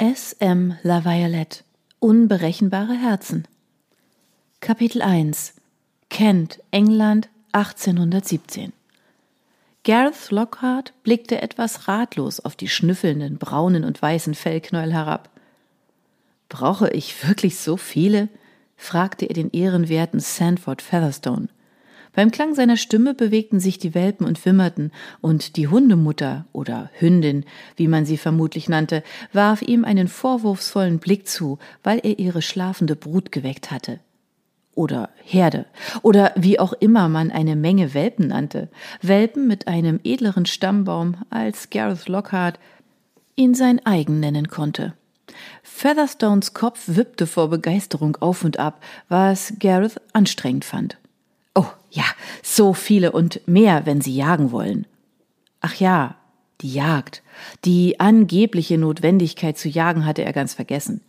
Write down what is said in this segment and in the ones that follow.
S. M. La Violette Unberechenbare Herzen Kapitel 1 Kent, England 1817 Gareth Lockhart blickte etwas ratlos auf die schnüffelnden braunen und weißen Fellknäuel herab. Brauche ich wirklich so viele? fragte er den ehrenwerten Sandford Featherstone. Beim Klang seiner Stimme bewegten sich die Welpen und wimmerten, und die Hundemutter oder Hündin, wie man sie vermutlich nannte, warf ihm einen vorwurfsvollen Blick zu, weil er ihre schlafende Brut geweckt hatte. Oder Herde, oder wie auch immer man eine Menge Welpen nannte, Welpen mit einem edleren Stammbaum, als Gareth Lockhart ihn sein eigen nennen konnte. Featherstones Kopf wippte vor Begeisterung auf und ab, was Gareth anstrengend fand. Oh, ja, so viele und mehr, wenn sie jagen wollen. Ach ja, die Jagd. Die angebliche Notwendigkeit zu jagen hatte er ganz vergessen.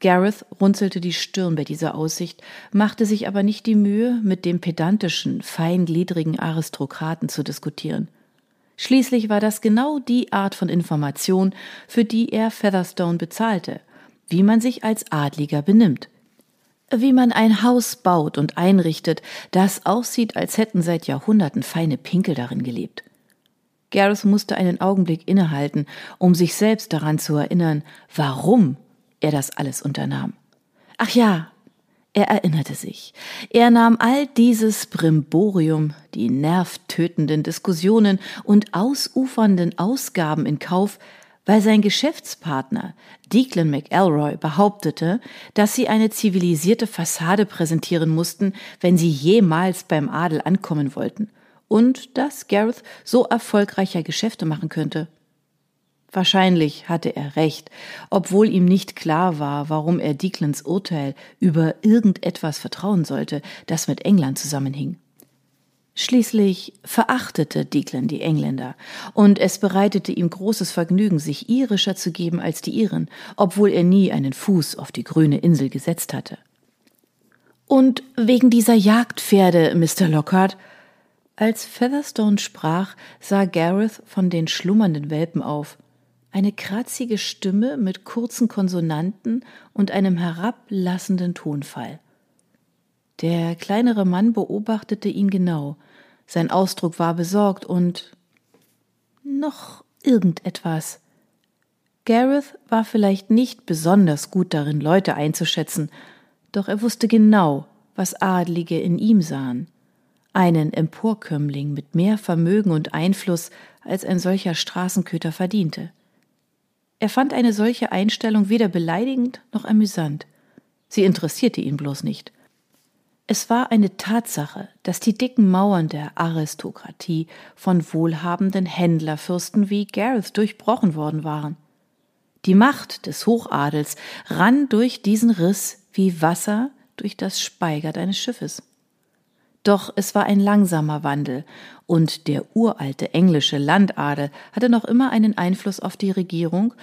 Gareth runzelte die Stirn bei dieser Aussicht, machte sich aber nicht die Mühe, mit dem pedantischen, feingliedrigen Aristokraten zu diskutieren. Schließlich war das genau die Art von Information, für die er Featherstone bezahlte, wie man sich als Adliger benimmt wie man ein Haus baut und einrichtet, das aussieht, als hätten seit Jahrhunderten feine Pinkel darin gelebt. Gareth musste einen Augenblick innehalten, um sich selbst daran zu erinnern, warum er das alles unternahm. Ach ja, er erinnerte sich. Er nahm all dieses Brimborium, die nervtötenden Diskussionen und ausufernden Ausgaben in Kauf, weil sein Geschäftspartner Declan McElroy behauptete, dass sie eine zivilisierte Fassade präsentieren mussten, wenn sie jemals beim Adel ankommen wollten, und dass Gareth so erfolgreicher Geschäfte machen könnte. Wahrscheinlich hatte er recht, obwohl ihm nicht klar war, warum er Declans Urteil über irgendetwas vertrauen sollte, das mit England zusammenhing. Schließlich verachtete Declan die Engländer, und es bereitete ihm großes Vergnügen, sich irischer zu geben als die Iren, obwohl er nie einen Fuß auf die grüne Insel gesetzt hatte. Und wegen dieser Jagdpferde, Mr. Lockhart. Als Featherstone sprach, sah Gareth von den schlummernden Welpen auf. Eine kratzige Stimme mit kurzen Konsonanten und einem herablassenden Tonfall. Der kleinere Mann beobachtete ihn genau. Sein Ausdruck war besorgt und noch irgendetwas. Gareth war vielleicht nicht besonders gut darin, Leute einzuschätzen, doch er wusste genau, was Adlige in ihm sahen. Einen Emporkömmling mit mehr Vermögen und Einfluss, als ein solcher Straßenköter verdiente. Er fand eine solche Einstellung weder beleidigend noch amüsant. Sie interessierte ihn bloß nicht. Es war eine Tatsache, dass die dicken Mauern der Aristokratie von wohlhabenden Händlerfürsten wie Gareth durchbrochen worden waren. Die Macht des Hochadels rann durch diesen Riss wie Wasser durch das Speigert eines Schiffes. Doch es war ein langsamer Wandel, und der uralte englische Landadel hatte noch immer einen Einfluss auf die Regierung,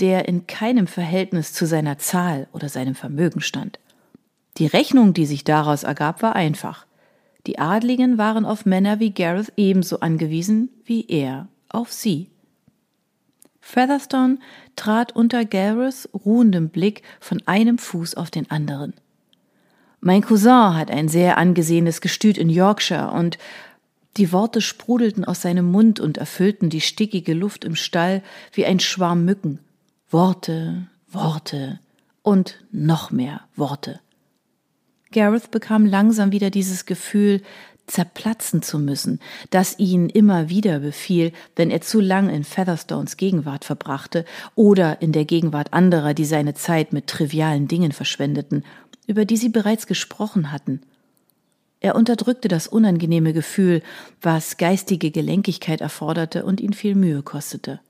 der in keinem Verhältnis zu seiner Zahl oder seinem Vermögen stand. Die Rechnung, die sich daraus ergab, war einfach. Die Adligen waren auf Männer wie Gareth ebenso angewiesen wie er auf sie. Featherstone trat unter Gareths ruhendem Blick von einem Fuß auf den anderen. Mein Cousin hat ein sehr angesehenes Gestüt in Yorkshire und die Worte sprudelten aus seinem Mund und erfüllten die stickige Luft im Stall wie ein Schwarm Mücken. Worte, Worte und noch mehr Worte. Gareth bekam langsam wieder dieses Gefühl, zerplatzen zu müssen, das ihn immer wieder befiel, wenn er zu lang in Featherstones Gegenwart verbrachte oder in der Gegenwart anderer, die seine Zeit mit trivialen Dingen verschwendeten, über die sie bereits gesprochen hatten. Er unterdrückte das unangenehme Gefühl, was geistige Gelenkigkeit erforderte und ihn viel Mühe kostete.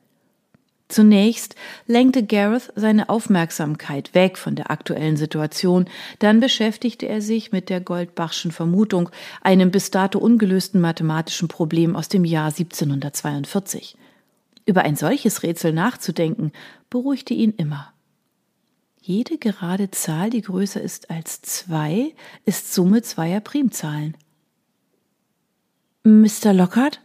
Zunächst lenkte Gareth seine Aufmerksamkeit weg von der aktuellen Situation, dann beschäftigte er sich mit der Goldbachschen Vermutung, einem bis dato ungelösten mathematischen Problem aus dem Jahr 1742. Über ein solches Rätsel nachzudenken, beruhigte ihn immer. Jede gerade Zahl, die größer ist als zwei, ist Summe zweier Primzahlen. Mr. Lockhart?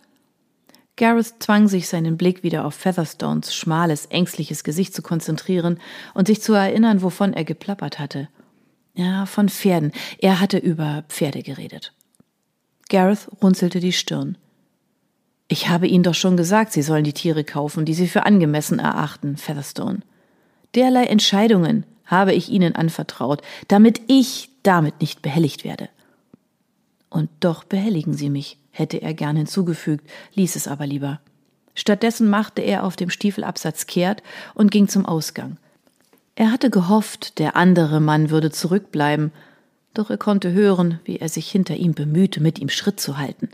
Gareth zwang sich, seinen Blick wieder auf Featherstones schmales, ängstliches Gesicht zu konzentrieren und sich zu erinnern, wovon er geplappert hatte. Ja, von Pferden. Er hatte über Pferde geredet. Gareth runzelte die Stirn. Ich habe Ihnen doch schon gesagt, Sie sollen die Tiere kaufen, die Sie für angemessen erachten, Featherstone. Derlei Entscheidungen habe ich Ihnen anvertraut, damit ich damit nicht behelligt werde. Und doch behelligen Sie mich, hätte er gern hinzugefügt, ließ es aber lieber. Stattdessen machte er auf dem Stiefelabsatz kehrt und ging zum Ausgang. Er hatte gehofft, der andere Mann würde zurückbleiben, doch er konnte hören, wie er sich hinter ihm bemühte, mit ihm Schritt zu halten.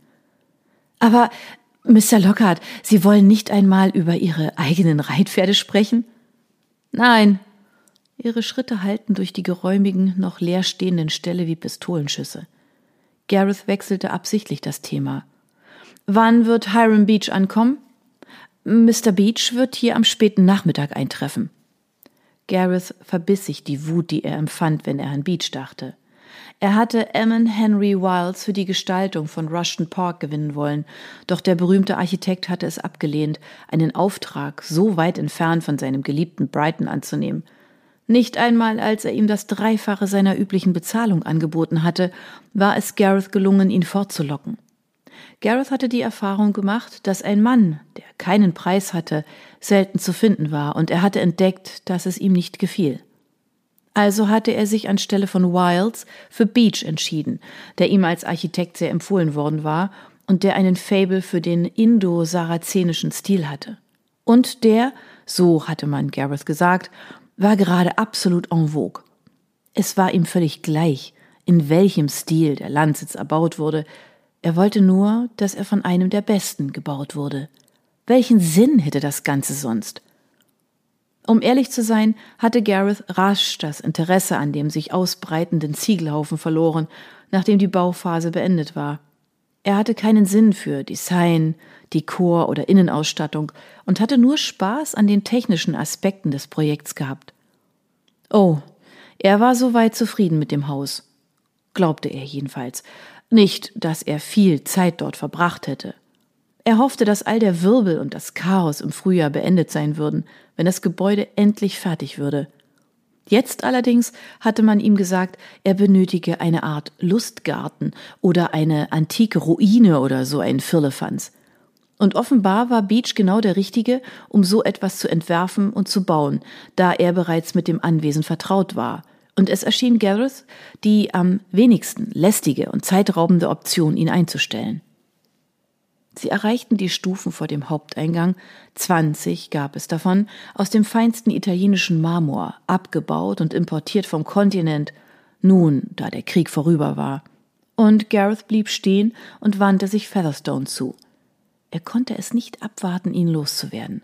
Aber, Mr. Lockhart, Sie wollen nicht einmal über Ihre eigenen Reitpferde sprechen? Nein. Ihre Schritte hallten durch die geräumigen, noch leerstehenden Ställe wie Pistolenschüsse. Gareth wechselte absichtlich das Thema. Wann wird Hiram Beach ankommen? Mr. Beach wird hier am späten Nachmittag eintreffen. Gareth verbiss sich die Wut, die er empfand, wenn er an Beach dachte. Er hatte Emmon Henry Wiles für die Gestaltung von Rushton Park gewinnen wollen, doch der berühmte Architekt hatte es abgelehnt, einen Auftrag so weit entfernt von seinem geliebten Brighton anzunehmen. Nicht einmal als er ihm das Dreifache seiner üblichen Bezahlung angeboten hatte, war es Gareth gelungen, ihn fortzulocken. Gareth hatte die Erfahrung gemacht, dass ein Mann, der keinen Preis hatte, selten zu finden war, und er hatte entdeckt, dass es ihm nicht gefiel. Also hatte er sich anstelle von Wilds für Beach entschieden, der ihm als Architekt sehr empfohlen worden war und der einen Fable für den indo-sarazenischen Stil hatte. Und der, so hatte man Gareth gesagt, war gerade absolut en vogue. Es war ihm völlig gleich, in welchem Stil der Landsitz erbaut wurde, er wollte nur, dass er von einem der Besten gebaut wurde. Welchen Sinn hätte das Ganze sonst? Um ehrlich zu sein, hatte Gareth rasch das Interesse an dem sich ausbreitenden Ziegelhaufen verloren, nachdem die Bauphase beendet war. Er hatte keinen Sinn für Design, Dekor oder Innenausstattung und hatte nur Spaß an den technischen Aspekten des Projekts gehabt. Oh, er war soweit zufrieden mit dem Haus. Glaubte er jedenfalls. Nicht, dass er viel Zeit dort verbracht hätte. Er hoffte, dass all der Wirbel und das Chaos im Frühjahr beendet sein würden, wenn das Gebäude endlich fertig würde. Jetzt allerdings hatte man ihm gesagt, er benötige eine Art Lustgarten oder eine antike Ruine oder so ein Firlefanz. Und offenbar war Beach genau der Richtige, um so etwas zu entwerfen und zu bauen, da er bereits mit dem Anwesen vertraut war und es erschien Gareth die am wenigsten lästige und zeitraubende Option, ihn einzustellen. Sie erreichten die Stufen vor dem Haupteingang, zwanzig gab es davon, aus dem feinsten italienischen Marmor, abgebaut und importiert vom Kontinent, nun, da der Krieg vorüber war. Und Gareth blieb stehen und wandte sich Featherstone zu. Er konnte es nicht abwarten, ihn loszuwerden.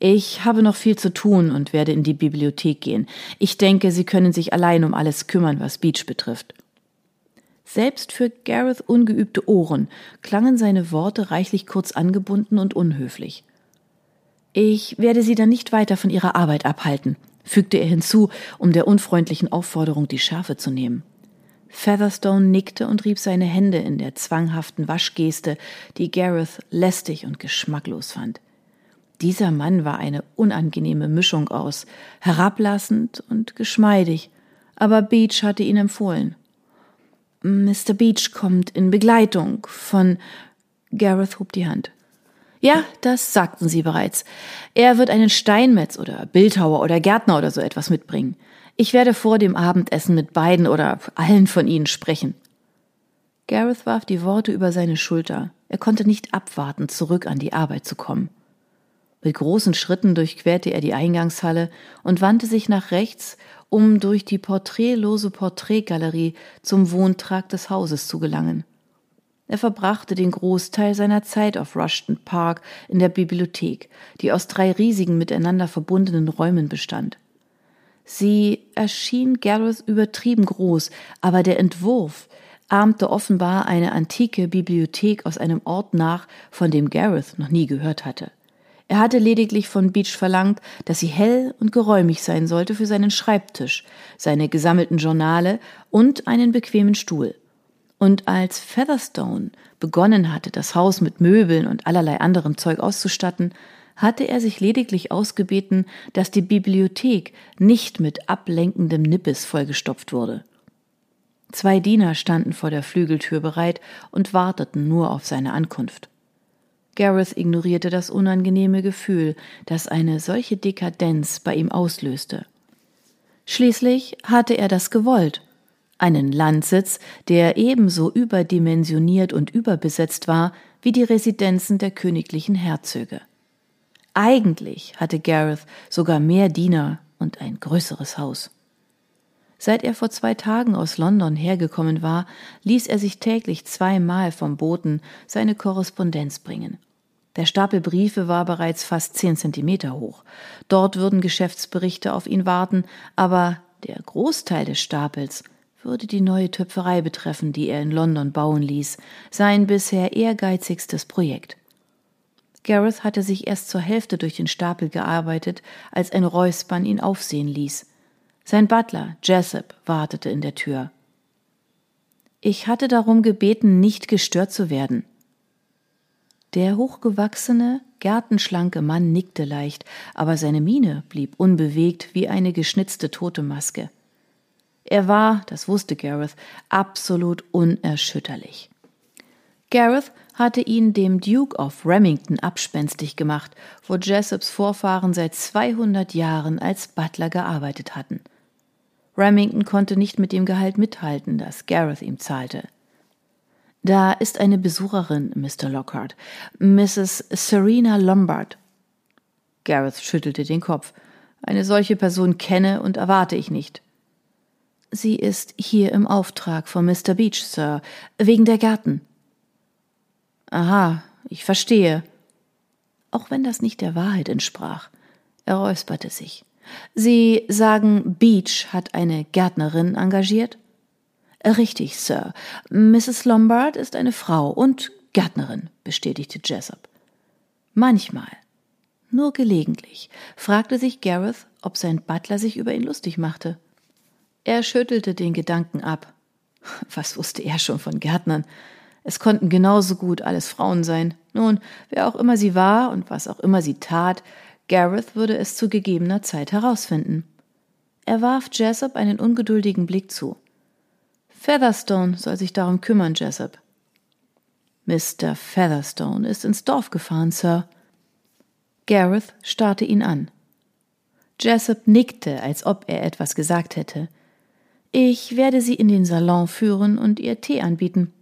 Ich habe noch viel zu tun und werde in die Bibliothek gehen. Ich denke, Sie können sich allein um alles kümmern, was Beach betrifft. Selbst für Gareth ungeübte Ohren klangen seine Worte reichlich kurz angebunden und unhöflich. Ich werde Sie dann nicht weiter von Ihrer Arbeit abhalten, fügte er hinzu, um der unfreundlichen Aufforderung die Schärfe zu nehmen. Featherstone nickte und rieb seine Hände in der zwanghaften Waschgeste, die Gareth lästig und geschmacklos fand. Dieser Mann war eine unangenehme Mischung aus herablassend und geschmeidig, aber Beach hatte ihn empfohlen. Mr. Beach kommt in Begleitung von Gareth hob die Hand. Ja, das sagten Sie bereits. Er wird einen Steinmetz oder Bildhauer oder Gärtner oder so etwas mitbringen. Ich werde vor dem Abendessen mit beiden oder allen von ihnen sprechen. Gareth warf die Worte über seine Schulter. Er konnte nicht abwarten, zurück an die Arbeit zu kommen. Mit großen Schritten durchquerte er die Eingangshalle und wandte sich nach rechts, um durch die porträtlose Porträtgalerie zum Wohntrakt des Hauses zu gelangen. Er verbrachte den Großteil seiner Zeit auf Rushton Park in der Bibliothek, die aus drei riesigen miteinander verbundenen Räumen bestand. Sie erschien Gareth übertrieben groß, aber der Entwurf ahmte offenbar eine antike Bibliothek aus einem Ort nach, von dem Gareth noch nie gehört hatte. Er hatte lediglich von Beach verlangt, dass sie hell und geräumig sein sollte für seinen Schreibtisch, seine gesammelten Journale und einen bequemen Stuhl. Und als Featherstone begonnen hatte, das Haus mit Möbeln und allerlei anderem Zeug auszustatten, hatte er sich lediglich ausgebeten, dass die Bibliothek nicht mit ablenkendem Nippes vollgestopft wurde. Zwei Diener standen vor der Flügeltür bereit und warteten nur auf seine Ankunft. Gareth ignorierte das unangenehme Gefühl, das eine solche Dekadenz bei ihm auslöste. Schließlich hatte er das gewollt, einen Landsitz, der ebenso überdimensioniert und überbesetzt war wie die Residenzen der königlichen Herzöge. Eigentlich hatte Gareth sogar mehr Diener und ein größeres Haus. Seit er vor zwei Tagen aus London hergekommen war, ließ er sich täglich zweimal vom Boten seine Korrespondenz bringen. Der Stapel Briefe war bereits fast zehn Zentimeter hoch. Dort würden Geschäftsberichte auf ihn warten, aber der Großteil des Stapels würde die neue Töpferei betreffen, die er in London bauen ließ, sein bisher ehrgeizigstes Projekt. Gareth hatte sich erst zur Hälfte durch den Stapel gearbeitet, als ein Räuspern ihn aufsehen ließ. Sein Butler, Jessup, wartete in der Tür. Ich hatte darum gebeten, nicht gestört zu werden. Der hochgewachsene, gärtenschlanke Mann nickte leicht, aber seine Miene blieb unbewegt wie eine geschnitzte tote Maske. Er war, das wusste Gareth, absolut unerschütterlich. Gareth hatte ihn dem Duke of Remington abspenstig gemacht, wo Jessops Vorfahren seit 200 Jahren als Butler gearbeitet hatten. Remington konnte nicht mit dem Gehalt mithalten, das Gareth ihm zahlte. Da ist eine Besucherin, Mr. Lockhart, Mrs. Serena Lombard. Gareth schüttelte den Kopf. Eine solche Person kenne und erwarte ich nicht. Sie ist hier im Auftrag von Mr. Beach, Sir, wegen der Gärten. Aha, ich verstehe. Auch wenn das nicht der Wahrheit entsprach. Er räusperte sich. Sie sagen, Beach hat eine Gärtnerin engagiert? Richtig, Sir. Mrs. Lombard ist eine Frau und Gärtnerin, bestätigte Jessup. Manchmal, nur gelegentlich, fragte sich Gareth, ob sein Butler sich über ihn lustig machte. Er schüttelte den Gedanken ab. Was wusste er schon von Gärtnern? Es konnten genauso gut alles Frauen sein. Nun, wer auch immer sie war und was auch immer sie tat, Gareth würde es zu gegebener Zeit herausfinden. Er warf Jessup einen ungeduldigen Blick zu. Featherstone soll sich darum kümmern, Jessup. Mr. Featherstone ist ins Dorf gefahren, Sir. Gareth starrte ihn an. Jessup nickte, als ob er etwas gesagt hätte. Ich werde Sie in den Salon führen und ihr Tee anbieten.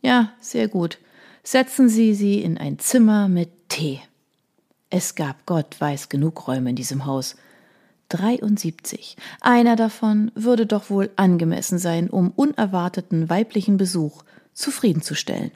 Ja, sehr gut. Setzen Sie sie in ein Zimmer mit Tee. Es gab Gott weiß genug Räume in diesem Haus. 73. Einer davon würde doch wohl angemessen sein, um unerwarteten weiblichen Besuch zufriedenzustellen.